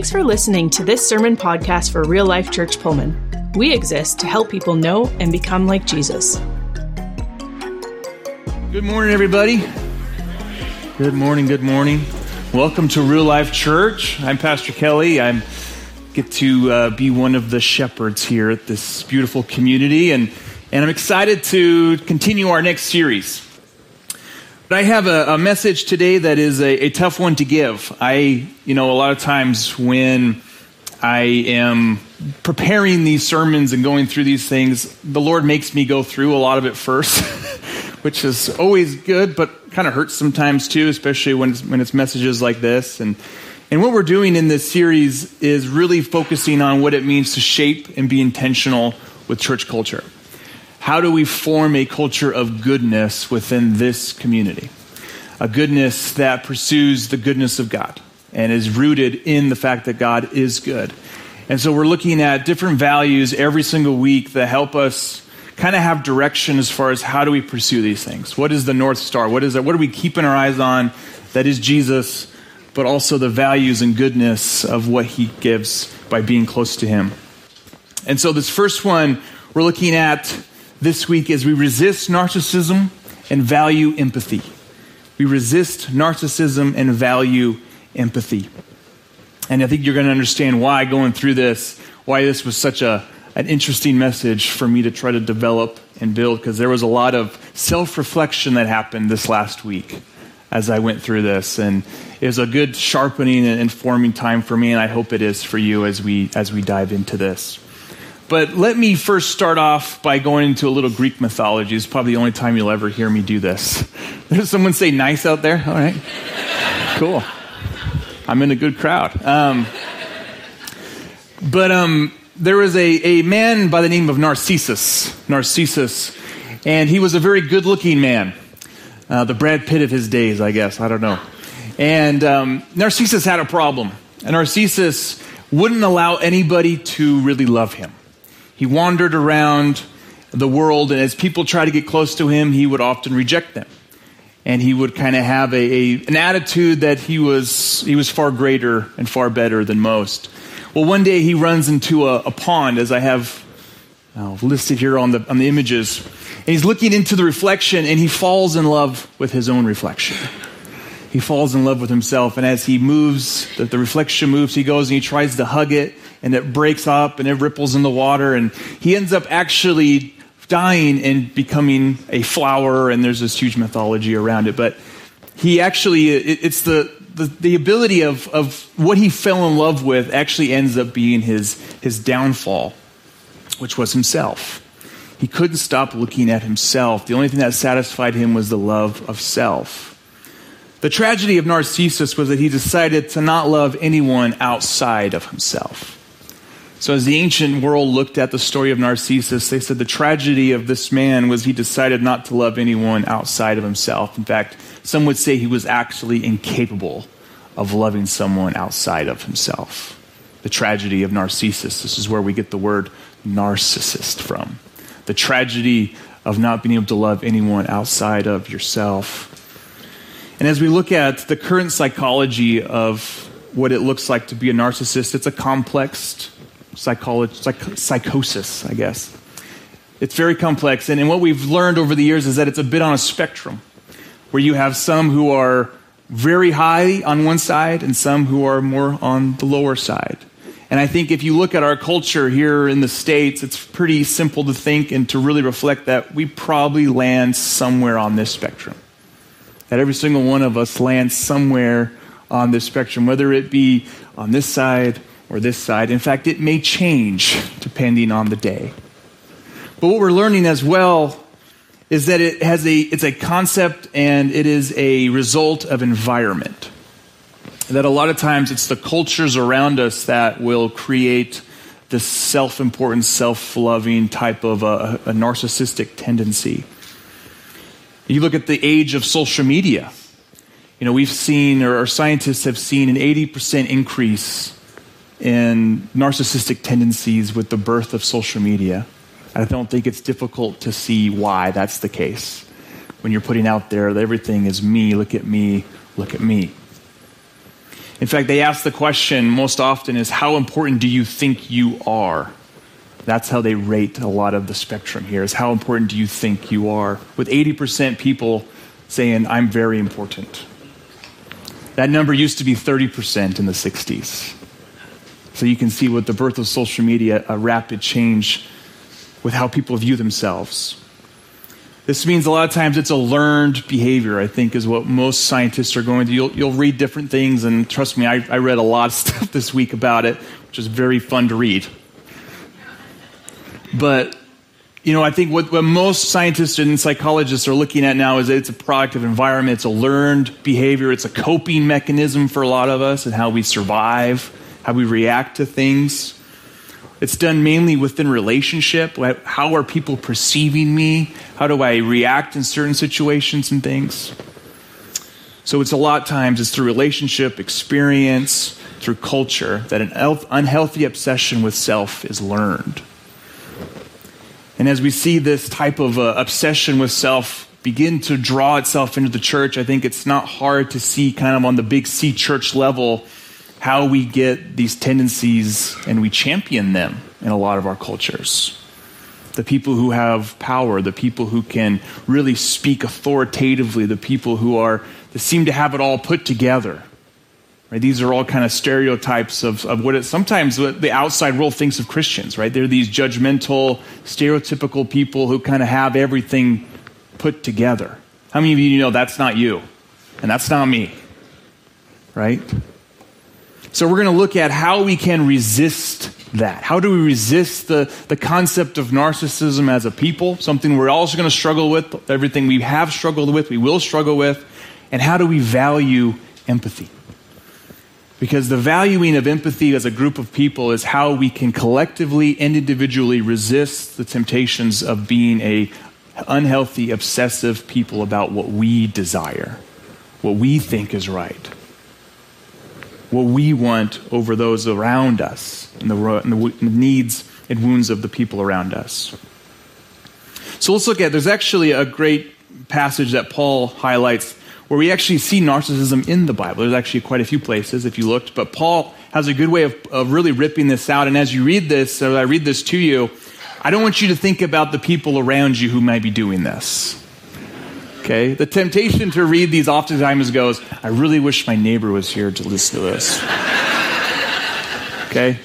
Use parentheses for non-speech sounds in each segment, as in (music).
Thanks for listening to this sermon podcast for Real Life Church Pullman. We exist to help people know and become like Jesus. Good morning, everybody. Good morning, good morning. Welcome to Real Life Church. I'm Pastor Kelly. I get to uh, be one of the shepherds here at this beautiful community, and, and I'm excited to continue our next series. But I have a, a message today that is a, a, tough one to give. I, you know, a lot of times when I am preparing these sermons and going through these things, the Lord makes me go through a lot of it first, (laughs) which is always good, but kind of hurts sometimes too, especially when it's, when it's messages like this. And, and what we're doing in this series is really focusing on what it means to shape and be intentional with church culture. How do we form a culture of goodness within this community? A goodness that pursues the goodness of God and is rooted in the fact that God is good. And so we're looking at different values every single week that help us kind of have direction as far as how do we pursue these things. What is the North Star? What is it? What are we keeping our eyes on that is Jesus, but also the values and goodness of what he gives by being close to him. And so this first one we're looking at this week is we resist narcissism and value empathy. We resist narcissism and value empathy. And I think you're going to understand why going through this, why this was such a, an interesting message for me to try to develop and build, because there was a lot of self reflection that happened this last week as I went through this. And it was a good sharpening and informing time for me, and I hope it is for you as we, as we dive into this. But let me first start off by going into a little Greek mythology. It's probably the only time you'll ever hear me do this. (laughs) There's someone say nice out there? All right. Cool. I'm in a good crowd. Um, but um, there was a, a man by the name of Narcissus. Narcissus. And he was a very good looking man. Uh, the Brad Pitt of his days, I guess. I don't know. And um, Narcissus had a problem. And Narcissus wouldn't allow anybody to really love him. He wandered around the world, and as people tried to get close to him, he would often reject them. And he would kind of have a, a, an attitude that he was, he was far greater and far better than most. Well, one day he runs into a, a pond, as I have listed here on the, on the images. And he's looking into the reflection, and he falls in love with his own reflection he falls in love with himself. And as he moves, the, the, reflection moves, he goes and he tries to hug it, and it breaks up and it ripples in the water. And he ends up actually dying and becoming a flower, and there's this huge mythology around it. But he actually, it, it's the, the, the ability of, of what he fell in love with actually ends up being his, his downfall, which was himself. He couldn't stop looking at himself. The only thing that satisfied him was the love of self. The tragedy of Narcissus was that he decided to not love anyone outside of himself. So, as the ancient world looked at the story of Narcissus, they said the tragedy of this man was he decided not to love anyone outside of himself. In fact, some would say he was actually incapable of loving someone outside of himself. The tragedy of Narcissus. This is where we get the word narcissist from. The tragedy of not being able to love anyone outside of yourself. And as we look at the current psychology of what it looks like to be a narcissist, it's a complex psych- psychosis, I guess. It's very complex. And, and what we've learned over the years is that it's a bit on a spectrum where you have some who are very high on one side and some who are more on the lower side. And I think if you look at our culture here in the States, it's pretty simple to think and to really reflect that we probably land somewhere on this spectrum that every single one of us lands somewhere on this spectrum, whether it be on this side or this side. In fact, it may change depending on the day. But what we're learning as well is that it has a it's a concept and it is a result of environment. That a lot of times it's the cultures around us that will create this self-important, self-loving type of a, a narcissistic tendency. You look at the age of social media. You know, we've seen, or our scientists have seen, an 80% increase in narcissistic tendencies with the birth of social media. I don't think it's difficult to see why that's the case. When you're putting out there that everything is me, look at me, look at me. In fact, they ask the question most often is how important do you think you are? That's how they rate a lot of the spectrum here is how important do you think you are? With 80% people saying I'm very important. That number used to be 30% in the 60s. So you can see with the birth of social media a rapid change with how people view themselves. This means a lot of times it's a learned behavior, I think, is what most scientists are going through. You'll, you'll read different things, and trust me, I, I read a lot of (laughs) stuff this week about it, which is very fun to read. But, you know, I think what, what most scientists and psychologists are looking at now is it's a product of environment, it's a learned behavior, it's a coping mechanism for a lot of us and how we survive, how we react to things. It's done mainly within relationship. How are people perceiving me? How do I react in certain situations and things? So it's a lot of times it's through relationship, experience, through culture that an unhealthy obsession with self is learned. And as we see this type of uh, obsession with self begin to draw itself into the church, I think it's not hard to see kind of on the big C church level how we get these tendencies and we champion them in a lot of our cultures. The people who have power, the people who can really speak authoritatively, the people who are that seem to have it all put together. Right? These are all kind of stereotypes of, of what it, sometimes what the outside world thinks of Christians, right? They're these judgmental, stereotypical people who kind of have everything put together. How many of you know that's not you? And that's not me. Right? So we're going to look at how we can resist that. How do we resist the, the concept of narcissism as a people? Something we're also going to struggle with, everything we have struggled with, we will struggle with. And how do we value empathy? Because the valuing of empathy as a group of people is how we can collectively and individually resist the temptations of being a unhealthy, obsessive people about what we desire, what we think is right what we want over those around us and the, and the needs and wounds of the people around us. So let's look at there's actually a great passage that Paul highlights where we actually see narcissism in the Bible. There's actually quite a few places if you looked, but Paul has a good way of, of really ripping this out. And as you read this, as I read this to you, I don't want you to think about the people around you who might be doing this. Okay? The temptation to read these oftentimes goes, I really wish my neighbor was here to listen to this. Okay?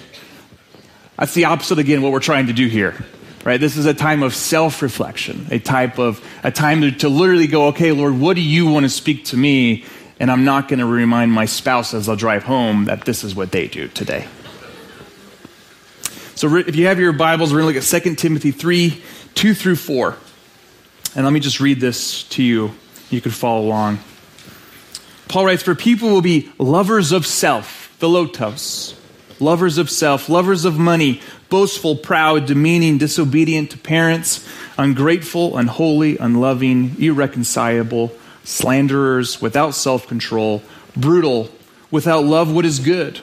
That's the opposite again what we're trying to do here. Right? This is a time of self-reflection, a type of a time to, to literally go, okay, Lord, what do you want to speak to me? And I'm not going to remind my spouse as I'll drive home that this is what they do today. So if you have your Bibles, we're going to look at 2 Timothy 3, 2 through 4. And let me just read this to you. You could follow along. Paul writes, For people will be lovers of self, philautos, lovers of self, lovers of money, boastful, proud, demeaning, disobedient to parents, ungrateful, unholy, unloving, irreconcilable, slanderers, without self control, brutal, without love what is good.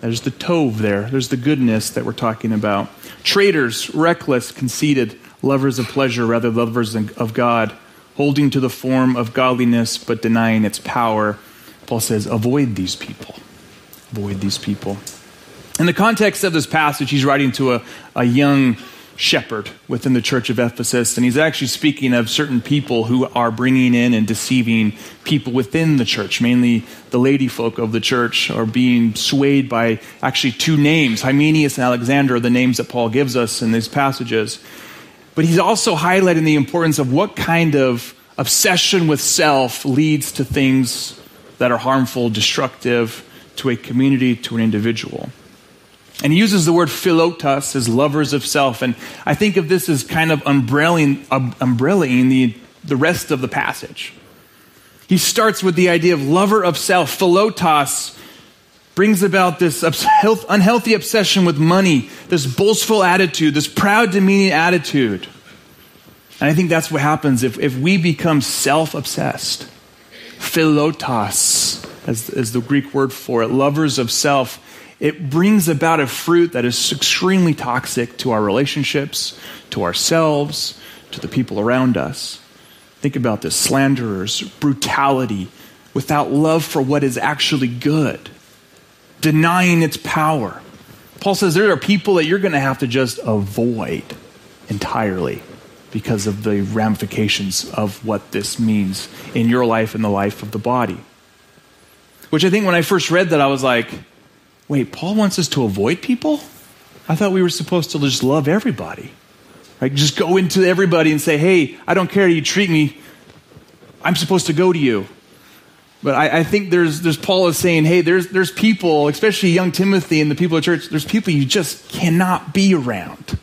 There's the tov there. There's the goodness that we're talking about. Traitors, reckless, conceited lovers of pleasure rather lovers of God, holding to the form of godliness but denying its power. Paul says, avoid these people. Avoid these people. In the context of this passage, he's writing to a, a young shepherd within the church of Ephesus, and he's actually speaking of certain people who are bringing in and deceiving people within the church, mainly the lady folk of the church, are being swayed by actually two names. Hymenaeus and Alexander the names that Paul gives us in these passages. But he's also highlighting the importance of what kind of obsession with self leads to things that are harmful, destructive to a community, to an individual. And he uses the word philautos as lovers of self. And I think of this as kind of umbrelling, um, umbrellaing the, the rest of the passage. He starts with the idea of lover of self, philautos, brings about this unhealthy obsession with money, this boastful attitude, this proud, demeaning attitude. And I think that's what happens if, if we become self obsessed. Philautos, as, as the Greek word for it, lovers of self. It brings about a fruit that is extremely toxic to our relationships, to ourselves, to the people around us. Think about this slanderers, brutality, without love for what is actually good, denying its power. Paul says there are people that you're going to have to just avoid entirely because of the ramifications of what this means in your life and the life of the body. Which I think when I first read that, I was like, wait, Paul wants us to avoid people? I thought we were supposed to just love everybody. Right? Just go into everybody and say, hey, I don't care how you treat me. I'm supposed to go to you. But I, I, think there's, there's Paul is saying, hey, there's, there's people, especially young Timothy and the people of church, there's people you just cannot be around.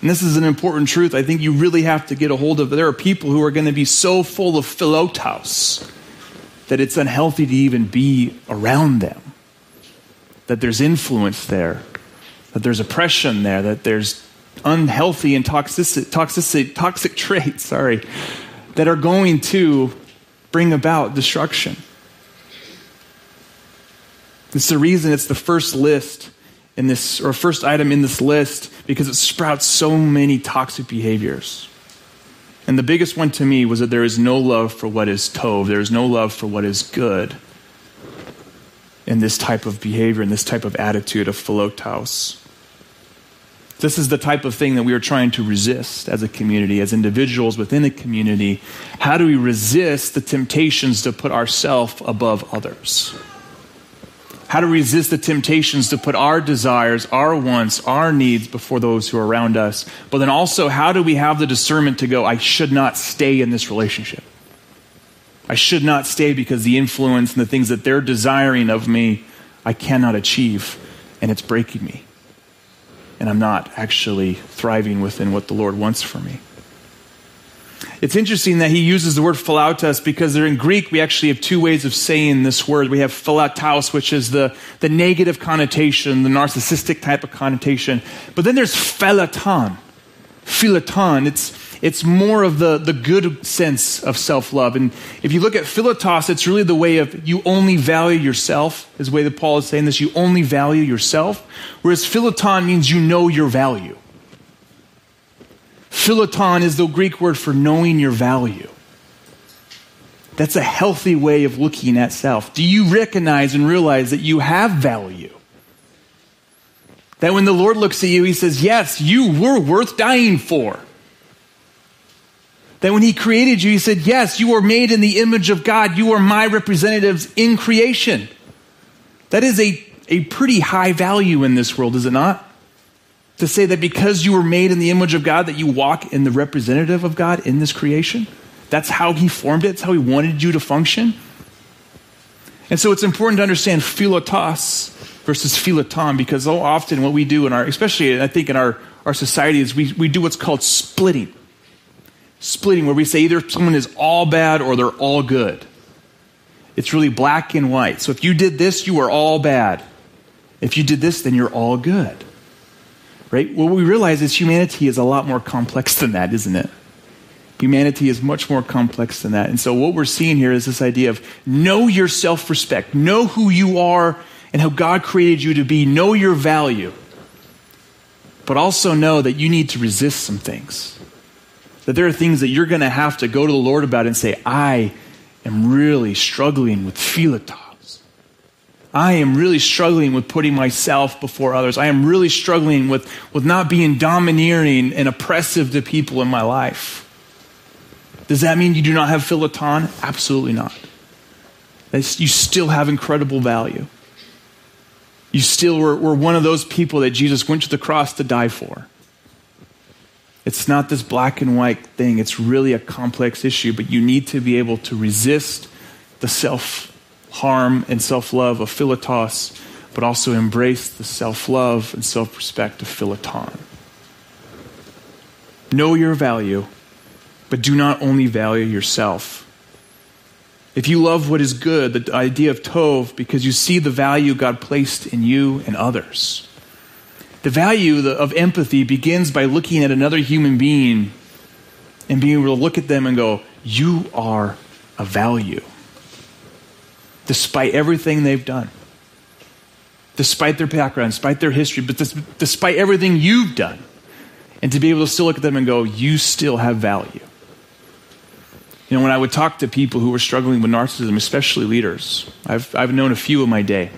And this is an important truth I think you really have to get a hold of. There are people who are going to be so full of philautos that it's unhealthy to even be around them. That there's influence there, that there's oppression there, that there's unhealthy and toxic, toxic, (laughs) toxic traits, sorry, that are going to bring about destruction. It's the reason it's the first list in this, or first item in this list, because it sprouts so many toxic behaviors. And the biggest one to me was that there is no love for what is tov, there is no love for what is good in this type of behavior, in this type of attitude of philautos. This is the type of thing that we are trying to resist as a community, as individuals within a community. How do we resist the temptations to put ourselves above others? How to resist the temptations to put our desires, our wants, our needs before those who are around us. But then also, how do we have the discernment to go, I should not stay in this relationship? I should not stay because the influence and the things that they're desiring of me, I cannot achieve, and it's breaking me. And I'm not actually thriving within what the Lord wants for me. It's interesting that he uses the word philautos because in Greek we actually have two ways of saying this word. We have philautos, which is the, the negative connotation, the narcissistic type of connotation. But then there's philaton. Philaton. It's, it's more of the, the good sense of self love. And if you look at philautos, it's really the way of you only value yourself, is the way that Paul is saying this. You only value yourself. Whereas philaton means you know your value. Philoton is the Greek word for knowing your value. That's a healthy way of looking at self. Do you recognize and realize that you have value? That when the Lord looks at you, he says, Yes, you were worth dying for. That when he created you, he said, Yes, you were made in the image of God. You are my representatives in creation. That is a, a pretty high value in this world, is it not? to say that because you were made in the image of God, that you walk in the representative of God in this creation? That's how He formed it, it's how He wanted you to function. And so it's important to understand philautos versus philoton because so often what we do in our, especially I think in our, our society, is we, we do what's called splitting. Splitting, where we say either someone is all bad or they're all good. It's really black and white. So if you did this, you are all bad. If you did this, then you're all good right? What we realize is humanity is a lot more complex (laughs) than that, isn't it? Humanity is much more complex than that. And so, what we're seeing here is this idea of know your self respect, know who you are and how God created you to be, know your value, but also know that you need to resist some things. That there are things that you're going to have to go to the Lord about and say, I am really struggling with philata. I am really struggling with putting myself before others. I am really struggling with, with not being domineering and oppressive to people in my life. Does that mean you do not have philoton? Absolutely not. You still have incredible value. You still were, were one of those people that Jesus went to the cross to die for. It's not this black and white thing, it's really a complex issue, but you need to be able to resist the self harm and self love of philautos, but also embrace the self love and self respect of philoton. Know your value, but do not only value yourself. If you love what is good, the idea of Tov, because you see the value God placed in you and others. The value of empathy begins by looking at another human being and being able to look at them and go, You are a value despite everything they've done, despite their background, despite their history, but despite everything you've done. And to be able to still look at them and go, you still have value. You know, when I would talk to people who were struggling with narcissism, especially leaders, I've, I've known a few in my day.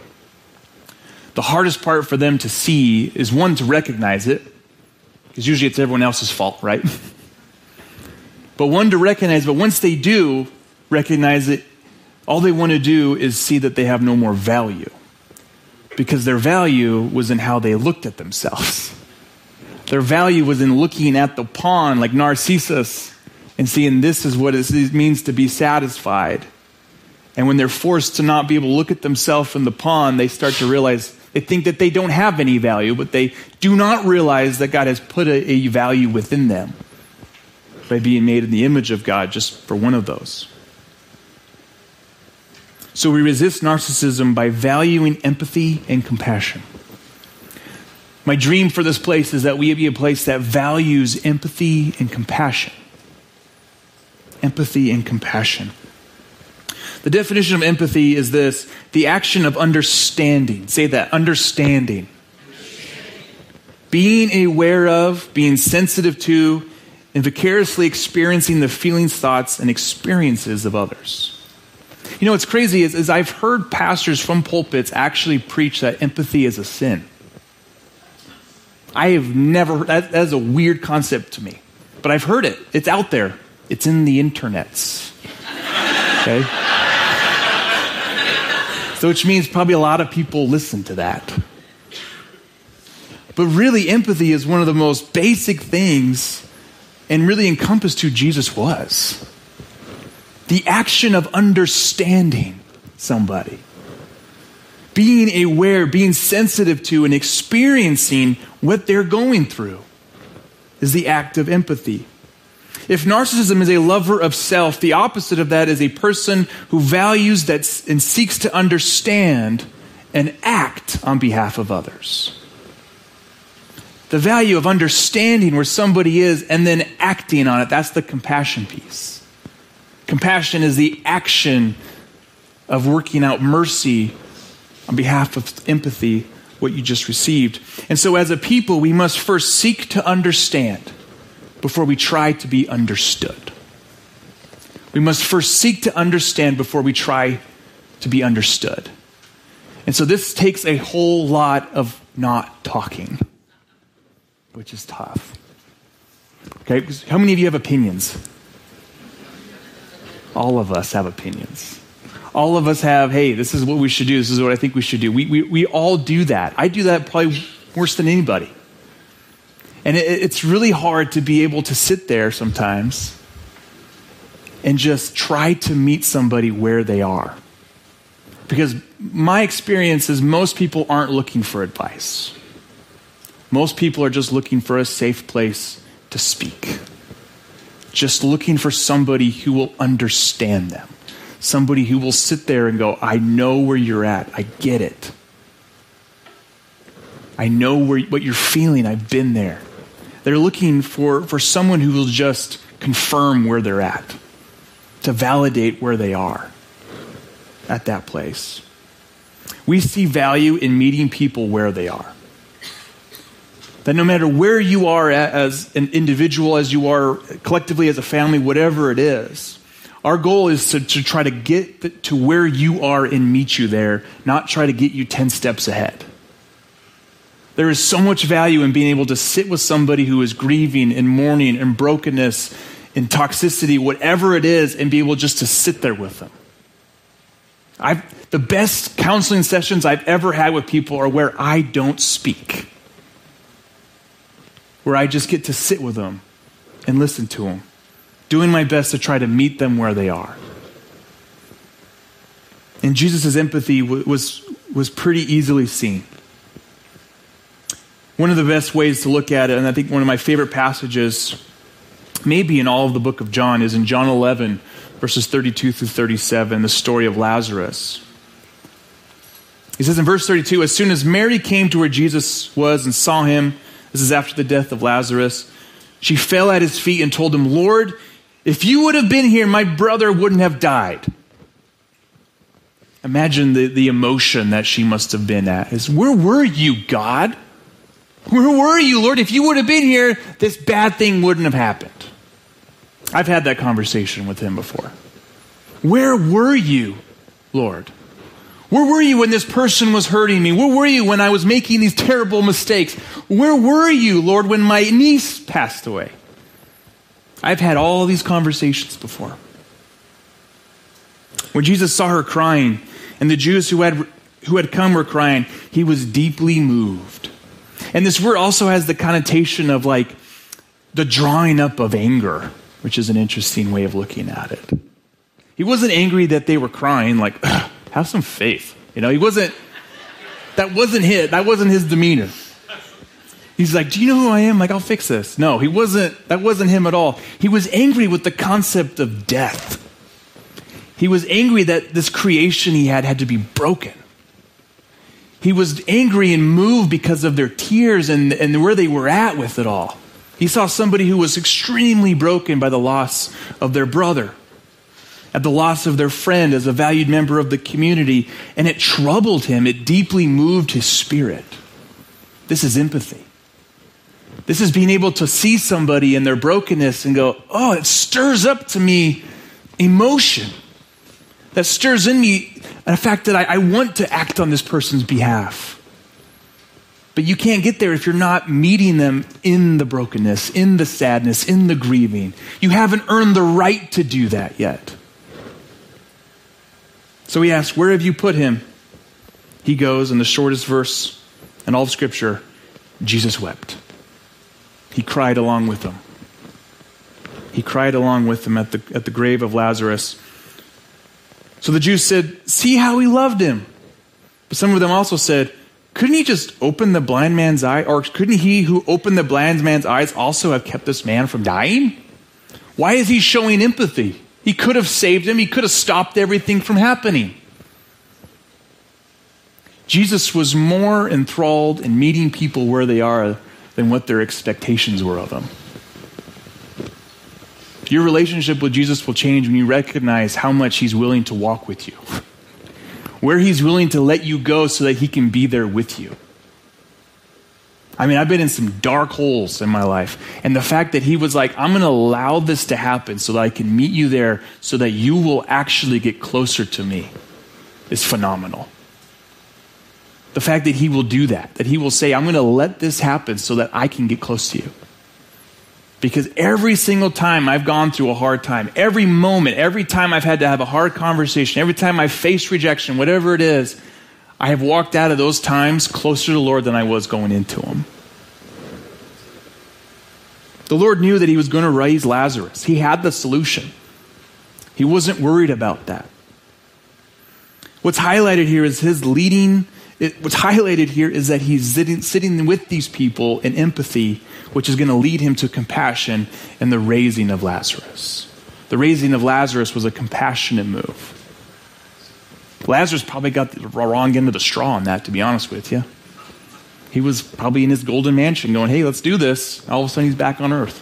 The hardest part for them to see is one, to recognize it, because usually it's everyone else's fault, right? (laughs) but one, to recognize, but once they do recognize it, all they want to do is see that they have no more value. Because their value was in how they looked at themselves. (laughs) Their value was in looking at the pawn like Narcissus and seeing this is what it means to be satisfied. And when they're forced to not be able to look at themselves in the pond, they start to realize they think that they don't have any value, but they do not realize that God has put a, a value within them by being made in the image of God just for one of those. So we resist narcissism by valuing empathy and compassion. My dream for this place is that we be a place that values empathy and compassion. Empathy and compassion. The definition of empathy is this the action of understanding. Say that understanding. Being aware of, being sensitive to, and vicariously experiencing the feelings, thoughts, and experiences of others. You know what's crazy is, is I've heard pastors from pulpits actually preach that empathy is a sin. I have never, that, that is a weird concept to me. But I've heard it. It's out there, it's in the internets. Okay? So, which means probably a lot of people listen to that. But really, empathy is one of the most basic things and really encompassed who Jesus was the action of understanding somebody, being aware, being sensitive to, and experiencing what they're going through is the act of empathy. If narcissism is a lover of self, the opposite of that is a person who values that and seeks to understand and act on behalf of others. The value of understanding where somebody is and then acting on it, that's the compassion piece. Compassion is the action of working out mercy on behalf of empathy, what you just received. And so, as a people, we must first seek to understand before we try to be understood. We must first seek to understand before we try to be understood. And so, this takes a whole lot of not talking, which is tough. Okay, how many of you have opinions? All of us have opinions. All of us have, hey, this is what we should do. This is what I think we should do. We, we, we all do that. I do that probably worse than anybody. And it, it's really hard to be able to sit there sometimes and just try to meet somebody where they are. Because my experience is most people aren't looking for advice. Most people are just looking for a safe place to speak just looking for somebody who will understand them. Somebody who will sit there and go, I know where you're at. I get it. I know where, what you're feeling. I've been there. They're looking for, for someone who will just confirm where they're at, to validate where they are at that place. We see value in meeting people where they are. That no matter where you are as an individual, as you are collectively as a family, whatever it is, our goal is to, to try to get to where you are and meet you there, not try to get you 10 steps ahead. There is so much value in being able to sit with somebody who is grieving and mourning and brokenness and toxicity, whatever it is, and be able just to sit there with them. I've, the best counseling sessions I've ever had with people are where I don't speak where I just get to sit with them and listen to them, doing my best to try to meet them where they are. And Jesus' empathy was, was pretty easily seen. One of the best ways to look at it, and I think one of my favorite passages, maybe in all of the book of John, is in John 11, verses 32 through 37, the story of Lazarus. He says in verse 32 As soon as Mary came to where Jesus was and saw him, this is after the death of Lazarus. She fell at his feet and told him, Lord, if you would have been here, my brother wouldn't have died. Imagine the, the emotion that she must have been at. Is where were you, God? Where were you, Lord? If you would have been here, this bad thing wouldn't have happened. I've had that conversation with him before. Where were you, Lord? Where were you when this person was hurting me? Where were you when I was making these terrible mistakes? Where were you, Lord, when my niece passed away? I've had all these conversations before. When Jesus saw her crying, and the Jews who had, who had come were crying, he was deeply moved. And this word also has the connotation of like the drawing up of anger, which is an interesting way of looking at it. He wasn't angry that they were crying, like, have some faith. You know, he wasn't, that wasn't his, that wasn't his demeanor. He's like, Do you know who I am? Like, I'll fix this. No, he wasn't, that wasn't him at all. He was angry with the concept of death. He was angry that this creation he had had to be broken. He was angry and moved because of their tears and, and where they were at with it all. He saw somebody who was extremely broken by the loss of their brother at the loss of their friend as a valued member of the community, and it troubled him. It deeply moved his spirit. This is empathy. This is being able to see somebody in their brokenness and go, oh, it stirs up to me emotion. That stirs in me the fact that I, I want to act on this person's behalf. But you can't get there if you're not meeting them in the brokenness, in the sadness, in the grieving. You haven't earned the right to do that yet. So he asks, Where have you put him? He goes, in the shortest verse in all of Scripture, Jesus wept. He cried along with them. He cried along with them at the, at the grave of Lazarus. So the Jews said, See how he loved him. But some of them also said, Couldn't he just open the blind man's eye? Or couldn't he who opened the blind man's eyes also have kept this man from dying? Why is he showing empathy? He could have saved him, he could have stopped everything from happening. Jesus was more enthralled in meeting people where they are than what their expectations were of him. Your relationship with Jesus will change when you recognize how much he's willing to walk with you, where he's willing to let you go so that he can be there with you. I mean, I've been in some dark holes in my life. And the fact that he was like, I'm going to allow this to happen so that I can meet you there so that you will actually get closer to me is phenomenal. The fact that he will do that, that he will say, I'm going to let this happen so that I can get close to you. Because every single time I've gone through a hard time, every moment, every time I've had to have a hard conversation, every time I've faced rejection, whatever it is, I have walked out of those times closer to the Lord than I was going into them. The Lord knew that He was going to raise Lazarus, He had the solution. He wasn't worried about that. What's highlighted here is His leading. It, what's highlighted here is that he's sitting, sitting with these people in empathy, which is going to lead him to compassion and the raising of Lazarus. The raising of Lazarus was a compassionate move. Lazarus probably got the wrong end of the straw on that, to be honest with you. He was probably in his golden mansion going, hey, let's do this. All of a sudden, he's back on earth.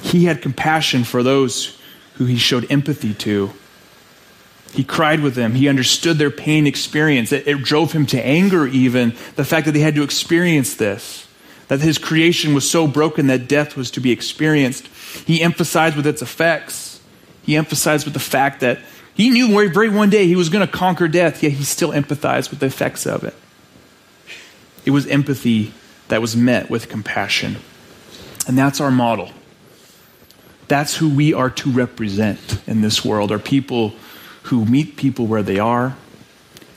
(laughs) he had compassion for those who he showed empathy to. He cried with them. He understood their pain experience. It, it, drove him to anger, even the fact that they had to experience this, that his creation was so broken that death was to be experienced. He emphasized with its effects. He emphasized with the fact that he knew very one day he was going to conquer death, yet he still empathized with the effects of it. It was empathy that was met with compassion. And that's our model. That's who we are to represent in this world, are people who meet people where they are,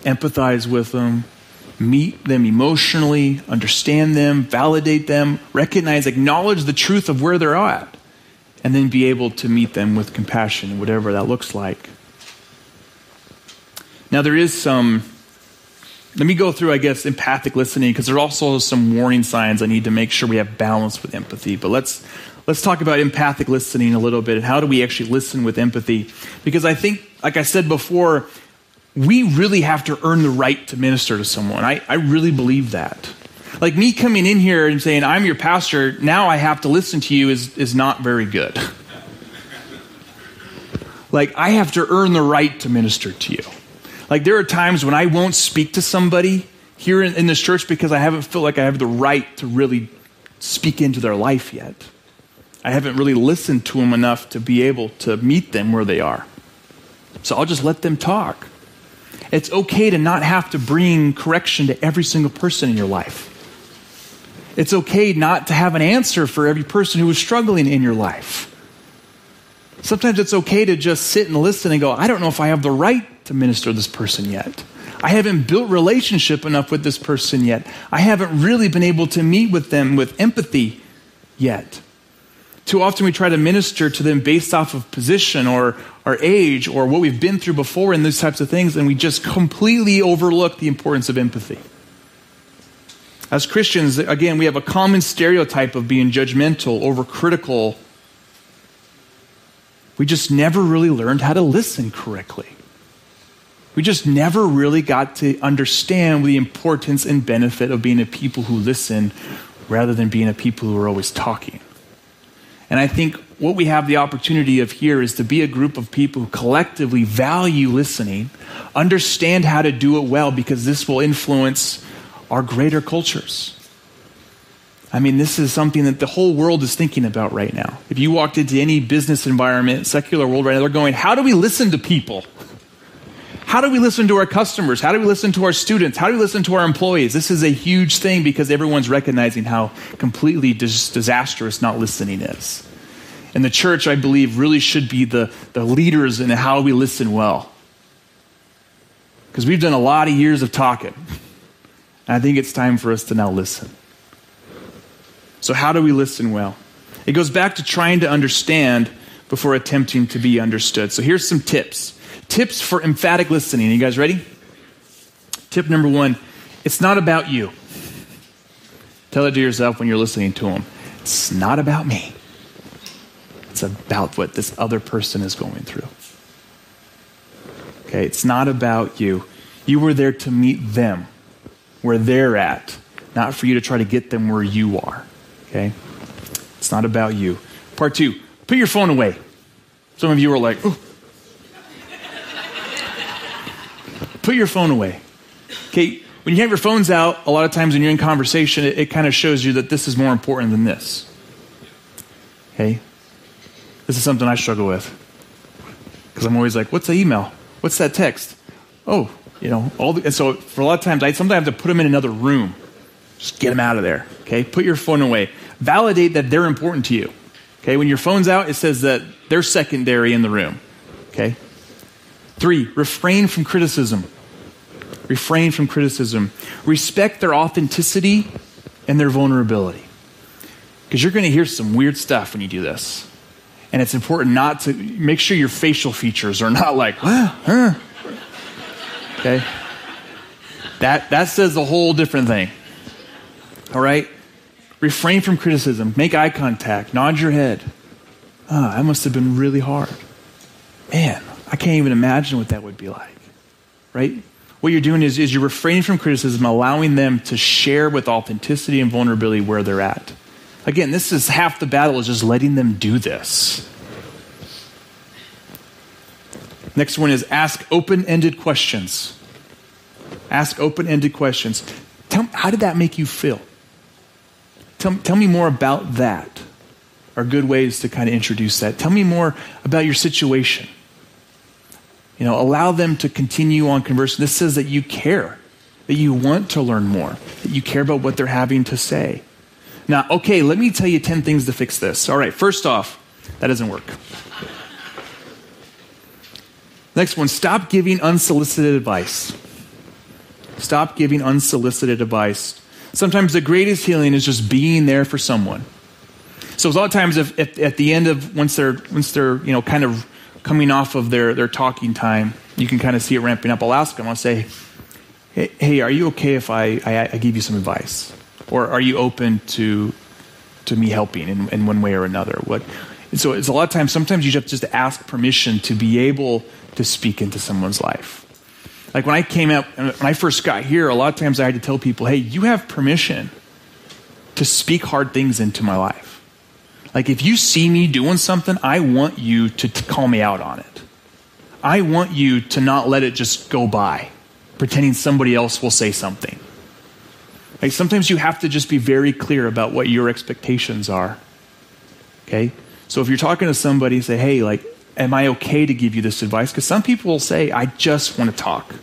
empathize with them, meet them emotionally, understand them, validate them, recognize, acknowledge the truth of where they're at and then be able to meet them with compassion, whatever that looks like. Now, there is some, let me go through, I guess, empathic listening, because there are also some warning signs I need to make sure we have balance with empathy. But let's, let's talk about empathic listening a little bit and how do we actually listen with empathy. Because I think, like I said before, we really have to earn the right to minister to someone. I, I really believe that. Like me coming in here and saying, I'm your pastor, now I have to listen to you is, is not very good. (laughs) like I have to earn the right to minister to you. Like there are times when I won't speak to somebody here in, in this church because I haven't felt like I have the right to really speak into their life yet. I haven't really listened to them enough to be able to meet them where they are. So I'll just let them talk. It's okay to not have to bring correction to every single person in your life. It's okay not to have an answer for every person who is struggling in your life. Sometimes it's okay to just sit and listen and go, I don't know if I have the right to minister this person yet. I haven't built relationship enough with this person yet. I haven't really been able to meet with them with empathy yet. Too often we try to minister to them based off of position or our age or what we've been through before and those types of things, and we just completely overlook the importance of empathy. As Christians, again, we have a common stereotype of being judgmental, overcritical. We just never really learned how to listen correctly. We just never really got to understand the importance and benefit of being a people who listen rather than being a people who are always talking. And I think what we have the opportunity of here is to be a group of people who collectively value listening, understand how to do it well, because this will influence our greater cultures. I mean, this is something that the whole world is thinking about right now. If you walked into any business environment, secular world right now, they're going, How do we listen to people? How do we listen to our customers? How do we listen to our students? How do we listen to our employees? This is a huge thing because everyone's recognizing how completely dis- disastrous not listening is. And the church, I believe, really should be the, the leaders in how we listen well. Because we've done a lot of years of talking. And I think it's time for us to now listen. So, how do we listen well? It goes back to trying to understand before attempting to be understood. So, here's some tips. Tips for emphatic listening. Are you guys ready? Tip number one it's not about you. Tell it to yourself when you're listening to them. It's not about me, it's about what this other person is going through. Okay, it's not about you. You were there to meet them where they're at, not for you to try to get them where you are. Okay? It's not about you. Part two, put your phone away. Some of you are like, Ooh. Put your phone away. Okay, when you have your phones out, a lot of times when you're in conversation, it, it kind of shows you that this is more important than this. Okay? This is something I struggle with. Because I'm always like, what's the email? What's that text? Oh, you know, all the, and so for a lot of times, I sometimes have to put them in another room. Just get them out of there. Okay? Put your phone away. Validate that they're important to you. Okay? When your phone's out, it says that they're secondary in the room. Okay? Three, refrain from criticism. Refrain from criticism. Respect their authenticity and their vulnerability. Because you're going to hear some weird stuff when you do this. And it's important not to make sure your facial features are not like, huh. Okay? That, that says a whole different thing. All right? Refrain from criticism. Make eye contact. Nod your head. Ah, that must have been really hard. Man, I can't even imagine what that would be like. Right? What you're doing is, is you're refraining from criticism, allowing them to share with authenticity and vulnerability where they're at. Again, this is half the battle, is just letting them do this. Next one is ask open ended questions. Ask open ended questions. Tell, how did that make you feel? Tell, tell me more about that. Are good ways to kind of introduce that. Tell me more about your situation. You know, allow them to continue on conversing. This says that you care, that you want to learn more, that you care about what they're having to say. Now, okay, let me tell you 10 things to fix this. All right, first off, that doesn't work. Next one stop giving unsolicited advice. Stop giving unsolicited advice. Sometimes the greatest healing is just being there for someone. So a lot of times, if, if, at the end of once they're once they're you know kind of coming off of their their talking time, you can kind of see it ramping up. I'll ask them. I'll say, "Hey, hey are you okay if I, I, I give you some advice, or are you open to to me helping in, in one way or another?" What? so it's a lot of times. Sometimes you just just ask permission to be able to speak into someone's life. Like when I came out, uh, when I first got here, a lot of times I had to tell people, hey, you have permission to speak hard things into my life. Like if you see me doing something, I want you to, to call me out on it. I want you to not let it just go by, pretending somebody else will say something. Like sometimes you have to just be very clear about what your expectations are. Okay? So if you're talking to somebody, say, hey, like, am I okay to give you this advice? Because some people will say, I just want to talk,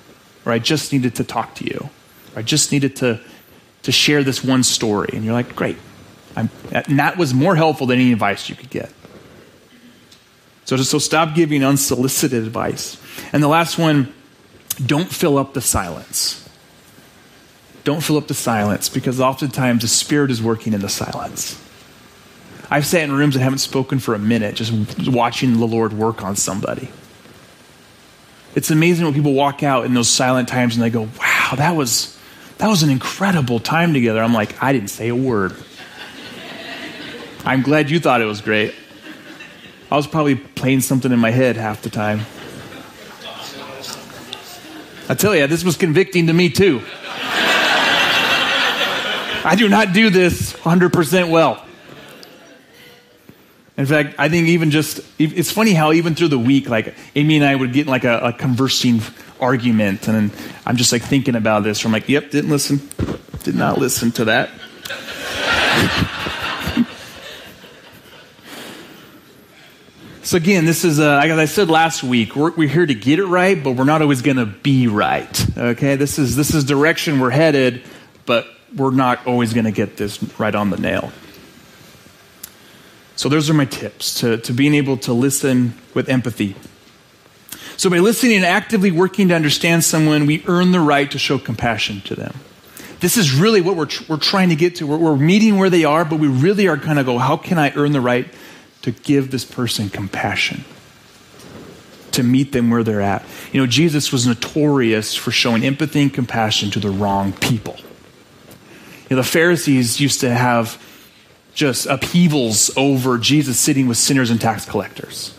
or I just needed to talk to you, or I just needed to, to share this one story. And you're like, great. I'm, and that was more helpful than any advice you could get. So, so stop giving unsolicited advice. And the last one, don't fill up the silence. Don't fill up the silence because oftentimes the Spirit is working in the silence. I've sat in rooms and haven't spoken for a minute just watching the Lord work on somebody. It's amazing when people walk out in those silent times and they go, wow, that was, that was an incredible time together. I'm like, I didn't say a word. I'm glad you thought it was great. I was probably playing something in my head half the time. I tell you, this was convicting to me too. I do not do this 100% well. In fact, I think even just, it's funny how even through the week, like Amy and I would get like a, a conversing argument, and I'm just like thinking about this. I'm like, yep, didn't listen, did not listen to that. (laughs) So again, this is, uh, as I said last week, we're, we're here to get it right, but we're not always going to be right. Okay, this is this is direction we're headed, but we're not always going to get this right on the nail. So those are my tips to, to being able to listen with empathy. So by listening and actively working to understand someone, we earn the right to show compassion to them. This is really what we're, we're trying to get to. We're, we're meeting where they are, but we really are kind of go, how can I earn the right to give this person compassion? To meet them where they're at. You know, Jesus was notorious for showing empathy and compassion to the wrong people. You know, the Pharisees used to have just upheavals over Jesus sitting with sinners and tax collectors.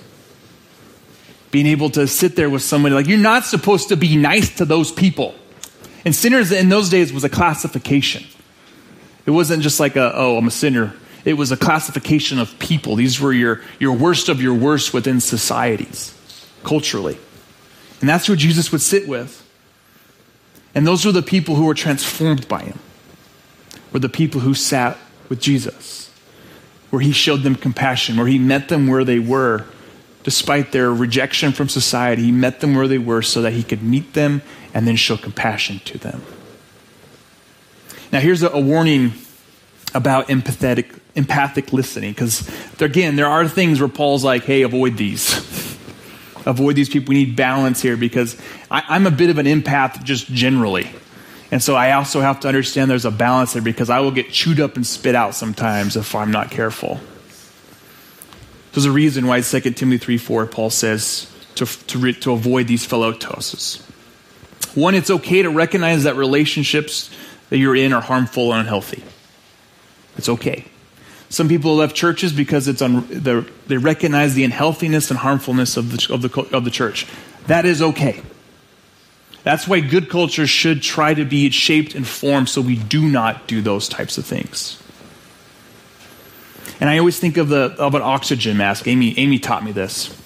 Being able to sit there with somebody like, you're not supposed to be nice to those people. And sinners in those days was a classification. It wasn't just like a, oh, I'm a sinner. It was a classification of people. These were your, your worst of your worst within societies, culturally. And that's who Jesus would sit with. And those were the people who were transformed by him, were the people who sat with Jesus where he showed them compassion, where he met them where they were, despite their rejection from society. He met them where they were so that he could meet them and then show compassion to them. Now, here's a, a warning about empathetic, empathic listening, because again, there are things where Paul's like, hey, avoid these. (laughs) avoid these people. We need balance here because I, I'm a bit of an empath just generally. And so I also have to understand there's a balance there because I will get chewed up and spit out sometimes if I'm not careful. There's a reason why 2 Timothy 3 4, Paul says to, to, to avoid these philautos. One, it's okay to recognize that relationships that you're in are harmful and unhealthy. It's okay. Some people have left churches because it's un, they recognize the unhealthiness and harmfulness of the, of, the, of the church. That is okay. That's why good culture should try to be shaped and formed so we do not do those types of things. And I always think of the of an oxygen mask. Amy, Amy taught me this.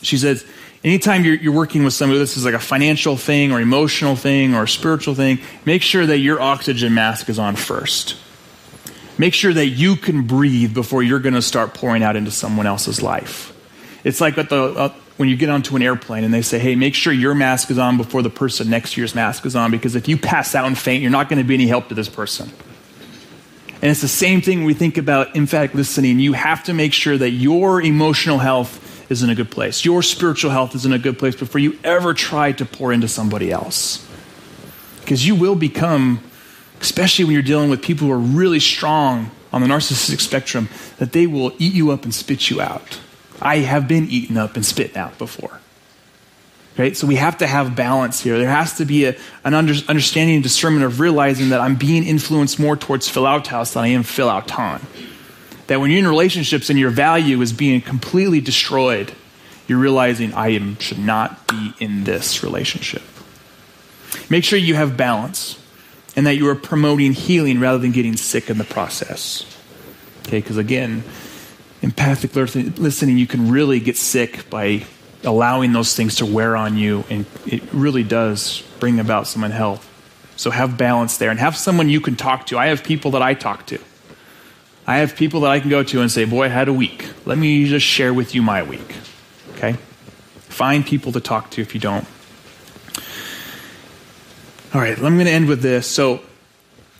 She says, anytime you're, you're working with somebody, this is like a financial thing or emotional thing or spiritual thing, make sure that your oxygen mask is on first. Make sure that you can breathe before you're going to start pouring out into someone else's life. It's like at the, uh, when you get onto an airplane and they say, hey, make sure your mask is on before the person next to your's mask is on, because if you pass out and faint, you're not going to be any help to this person. And it's the same thing we think about empathic listening. You have to make sure that your emotional health is in a good place, your spiritual health is in a good place before you ever try to pour into somebody else. Because you will become, especially when you're dealing with people who are really strong on the narcissistic spectrum, that they will eat you up and spit you out. I have been eaten up and spit out before. Right? So we have to have balance here. There has to be a, an under, understanding and discernment of realizing that I'm being influenced more towards philautos than I am philauton. That when you're in relationships and your value is being completely destroyed, you're realizing I am, should not be in this relationship. Make sure you have balance and that you are promoting healing rather than getting sick in the process. Okay, because again, empathic listening, you can really get sick by allowing those things to wear on you, and it really does bring about some unhealth. So have balance there and have someone you can talk to. I have people that I talk to. I have people that I can go to and say, Boy, I had a week. Let me just share with you my week. Okay? Find people to talk to if you don't. All right, I'm going to end with this. So,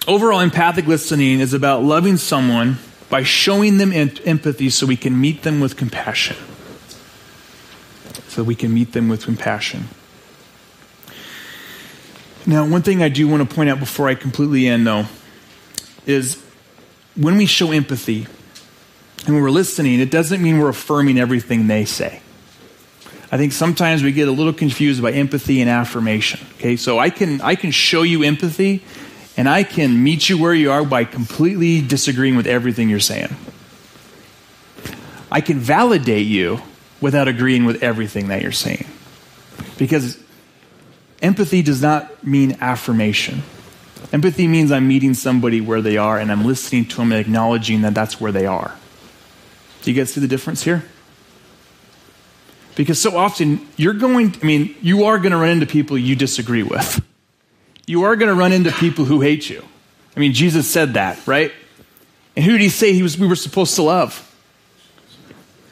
overall, empathic listening is about loving someone by showing them empathy so we can meet them with compassion. So we can meet them with compassion. Now, one thing I do want to point out before I completely end, though, is when we show empathy and we're listening, it doesn't mean we're affirming everything they say. I think sometimes we get a little confused by empathy and affirmation. Okay, so I can I can show you empathy and I can meet you where you are by completely disagreeing with everything you're saying. I can validate you without agreeing with everything that you're saying. Because empathy does not mean affirmation. Empathy means I'm meeting somebody where they are and I'm listening to them and acknowledging that that's where they are. Do you guys see the difference here? Because so often you're going, I mean, you are going to run into people you disagree with. You are going to run into people who hate you. I mean, Jesus said that, right? And who did he say he was, we were supposed to love?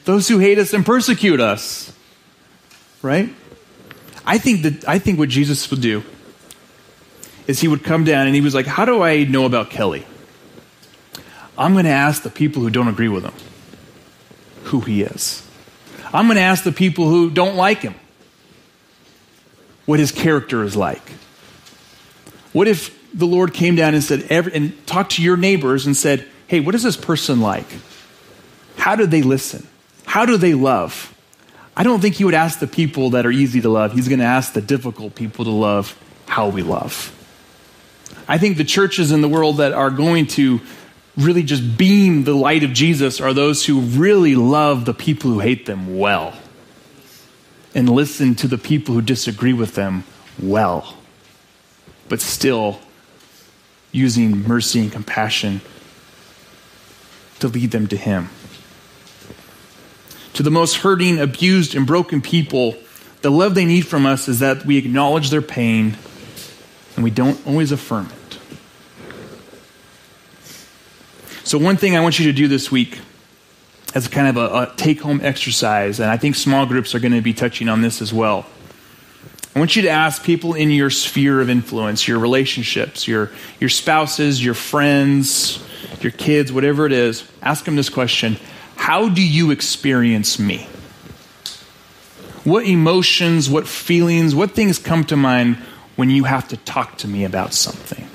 Those who hate us and persecute us, right? I think that I think what Jesus would do is he would come down and he was like, How do I know about Kelly? I'm going to ask the people who don't agree with him who he is. I'm going to ask the people who don't like him what his character is like. What if the Lord came down and said, every, and talked to your neighbors and said, Hey, what is this person like? How do they listen? How do they love? I don't think he would ask the people that are easy to love. He's going to ask the difficult people to love how we love. I think the churches in the world that are going to really just beam the light of Jesus are those who really love the people who hate them well and listen to the people who disagree with them well, but still using mercy and compassion to lead them to Him. To the most hurting, abused, and broken people, the love they need from us is that we acknowledge their pain and we don't always affirm it. So, one thing I want you to do this week as kind of a, a take home exercise, and I think small groups are going to be touching on this as well. I want you to ask people in your sphere of influence, your relationships, your, your spouses, your friends, your kids, whatever it is, ask them this question How do you experience me? What emotions, what feelings, what things come to mind when you have to talk to me about something.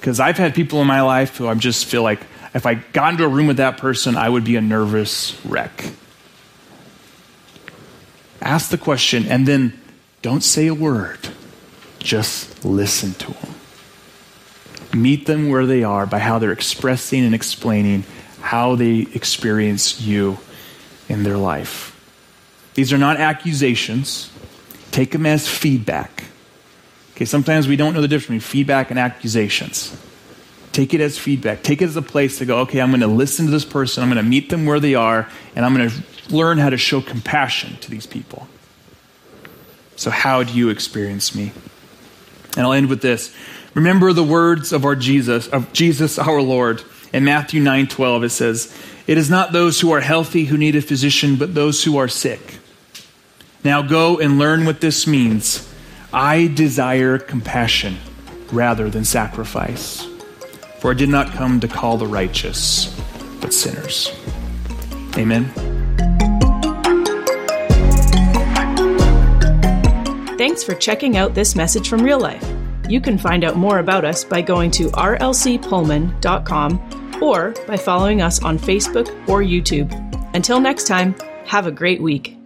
Because I've had people in my life who I just feel like if I got into a room with that person, I would be a nervous wreck. Ask the question and then don't say a word. Just listen to them. Meet them where they are by how they're expressing and explaining how they experience you in their life. These are not accusations. Take them as feedback. Okay, sometimes we don't know the difference between feedback and accusations. Take it as feedback. Take it as a place to go, okay, I'm going to listen to this person. I'm going to meet them where they are, and I'm going to learn how to show compassion to these people. So, how do you experience me? And I'll end with this. Remember the words of our Jesus, of Jesus our Lord. In Matthew 9 12, it says, It is not those who are healthy who need a physician, but those who are sick. Now go and learn what this means. I desire compassion rather than sacrifice. For I did not come to call the righteous, but sinners. Amen. Thanks for checking out this message from real life. You can find out more about us by going to rlcpullman.com or by following us on Facebook or YouTube. Until next time, have a great week.